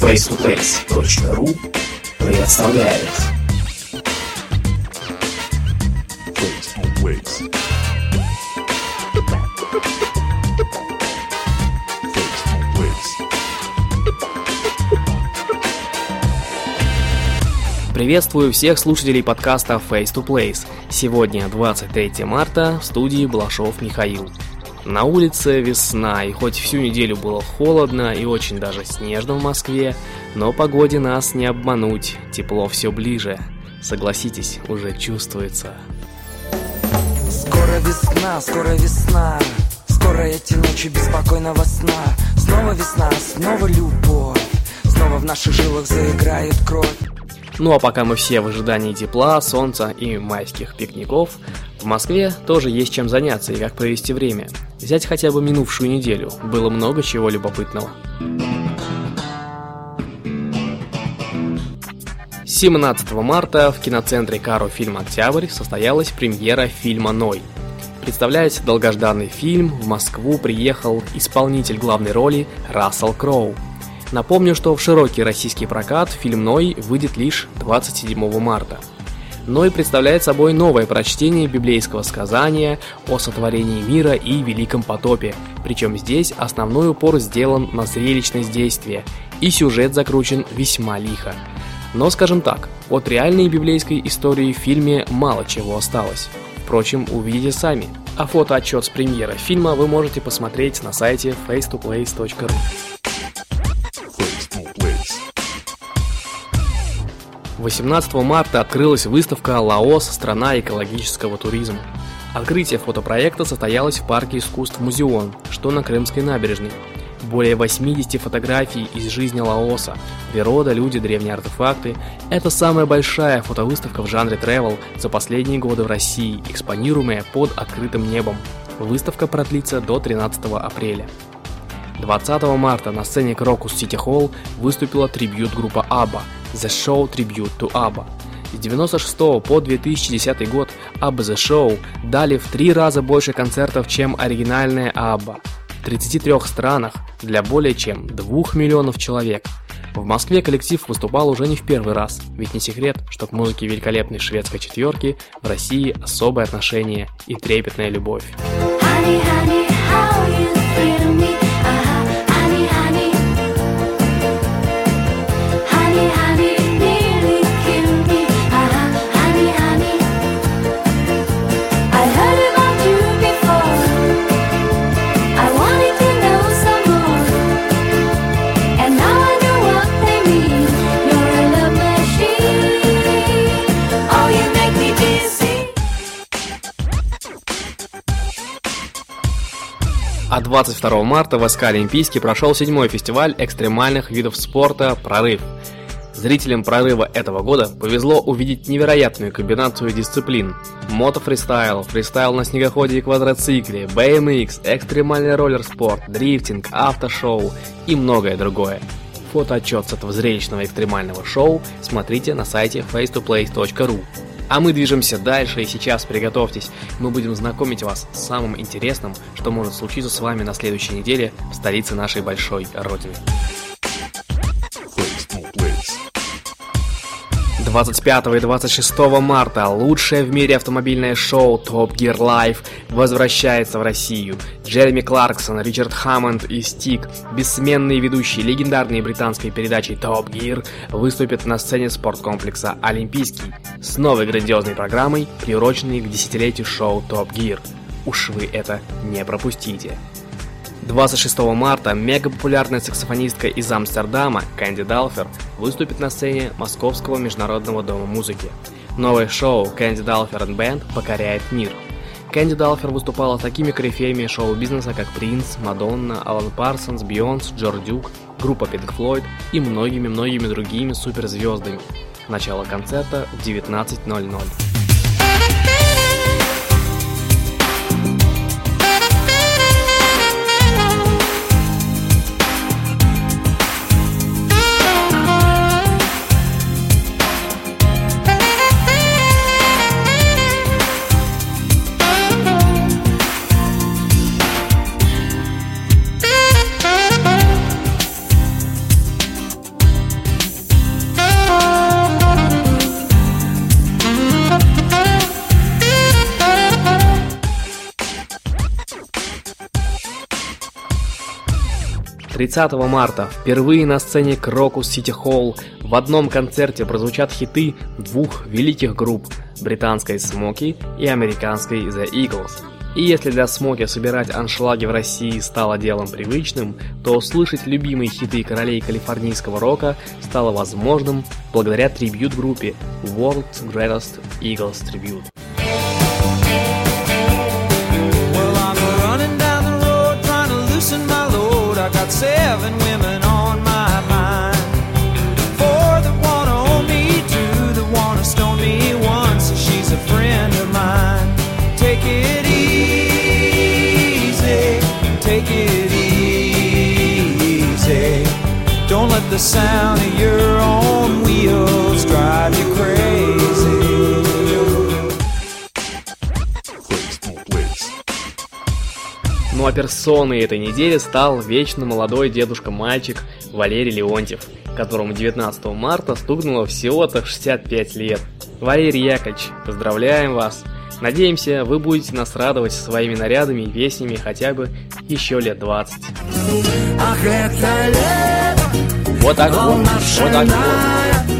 face2face.ru представляет. Приветствую всех слушателей подкаста Face to Place. Сегодня 23 марта в студии Балашов Михаил. На улице весна, и хоть всю неделю было холодно и очень даже снежно в Москве, но погоде нас не обмануть, тепло все ближе. Согласитесь, уже чувствуется. Скоро весна, скоро весна Скоро эти ночи беспокойного сна Снова весна, снова любовь Снова в наших жилах заиграет кровь Ну а пока мы все в ожидании тепла, солнца и майских пикников, в Москве тоже есть чем заняться и как провести время. Взять хотя бы минувшую неделю, было много чего любопытного. 17 марта в киноцентре Каро Фильм Октябрь состоялась премьера фильма «Ной». Представляясь долгожданный фильм, в Москву приехал исполнитель главной роли Рассел Кроу. Напомню, что в широкий российский прокат фильм «Ной» выйдет лишь 27 марта. «Ной» представляет собой новое прочтение библейского сказания о сотворении мира и великом потопе, причем здесь основной упор сделан на зрелищность действия, и сюжет закручен весьма лихо. Но, скажем так, от реальной библейской истории в фильме мало чего осталось. Впрочем, увидите сами. А фотоотчет с премьеры фильма вы можете посмотреть на сайте face2place.ru. 18 марта открылась выставка «Лаос. Страна экологического туризма». Открытие фотопроекта состоялось в парке искусств «Музеон», что на Крымской набережной. Более 80 фотографий из жизни Лаоса, природа, люди, древние артефакты. Это самая большая фотовыставка в жанре travel за последние годы в России, экспонируемая под открытым небом. Выставка продлится до 13 апреля. 20 марта на сцене Крокус Сити Холл выступила трибьют-группа ABBA The Show Tribute to ABBA. С 96 по 2010 год ABBA The Show дали в три раза больше концертов, чем оригинальная ABBA. В 33 странах для более чем 2 миллионов человек. В Москве коллектив выступал уже не в первый раз, ведь не секрет, что к музыке великолепной шведской четверки в России особое отношение и трепетная любовь. А 22 марта в СК Олимпийский прошел седьмой фестиваль экстремальных видов спорта «Прорыв». Зрителям «Прорыва» этого года повезло увидеть невероятную комбинацию дисциплин. Мотофристайл, фристайл на снегоходе и квадроцикле, BMX, экстремальный роллер-спорт, дрифтинг, автошоу и многое другое. Фотоотчет с этого зрелищного экстремального шоу смотрите на сайте face2place.ru. А мы движемся дальше, и сейчас приготовьтесь, мы будем знакомить вас с самым интересным, что может случиться с вами на следующей неделе в столице нашей большой родины. Face to Place. 25 и 26 марта лучшее в мире автомобильное шоу Top Gear Live возвращается в Россию. Джереми Кларксон, Ричард Хаммонд и Стик, бессменные ведущие легендарной британской передачи Top Gear, выступят на сцене спорткомплекса Олимпийский с новой грандиозной программой, приуроченной к десятилетию шоу Top Gear. Уж вы это не пропустите. 26 марта мегапопулярная саксофонистка из Амстердама Кэнди Далфер выступит на сцене Московского международного дома музыки. Новое шоу Кэнди Далфер Band покоряет мир. Кэнди Далфер выступала с такими корифеями шоу-бизнеса, как Принц, Мадонна, Алан Парсонс, Бейонсе, Джордж Дюк, группа Pink Floyd и многими-многими другими суперзвездами. Начало концерта в 19.00. 30 марта впервые на сцене Крокус Сити Холл в одном концерте прозвучат хиты двух великих групп – британской Смоки и американской The Eagles. И если для Смоки собирать аншлаги в России стало делом привычным, то услышать любимые хиты королей калифорнийского рока стало возможным благодаря трибют-группе World's Greatest Eagles Tribute. Take it easy. Don't let the sound of your own wheels drive you crazy. Ну а персоной этой недели стал вечно молодой дедушка-мальчик Валерий Леонтьев, которому 19 марта стукнуло всего-то 65 лет. Валерий Яковлевич, поздравляем вас! Надеемся, вы будете нас радовать своими нарядами и песнями хотя бы еще лет 20. Ах, это лето, Вот так вот, вот так вот.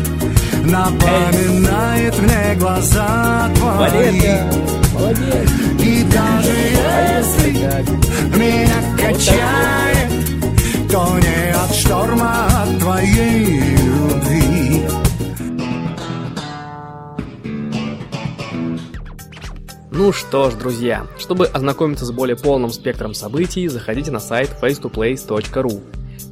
Напоминает мне глаза твои Валерка, молодец! И даже если Ну что ж, друзья, чтобы ознакомиться с более полным спектром событий, заходите на сайт face2place.ru.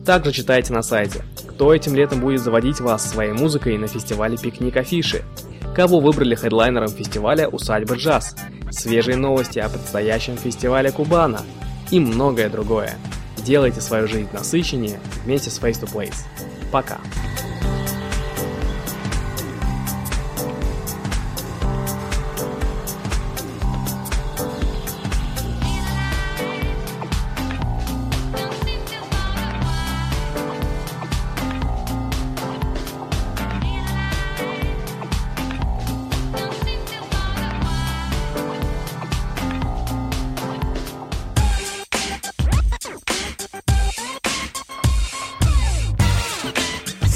Также читайте на сайте, кто этим летом будет заводить вас своей музыкой на фестивале «Пикник Афиши», кого выбрали хедлайнером фестиваля «Усадьба Джаз», свежие новости о предстоящем фестивале Кубана и многое другое. Делайте свою жизнь насыщеннее вместе с Face to Place. Пока!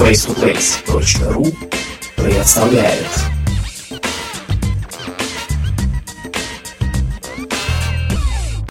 face2place.ru представляет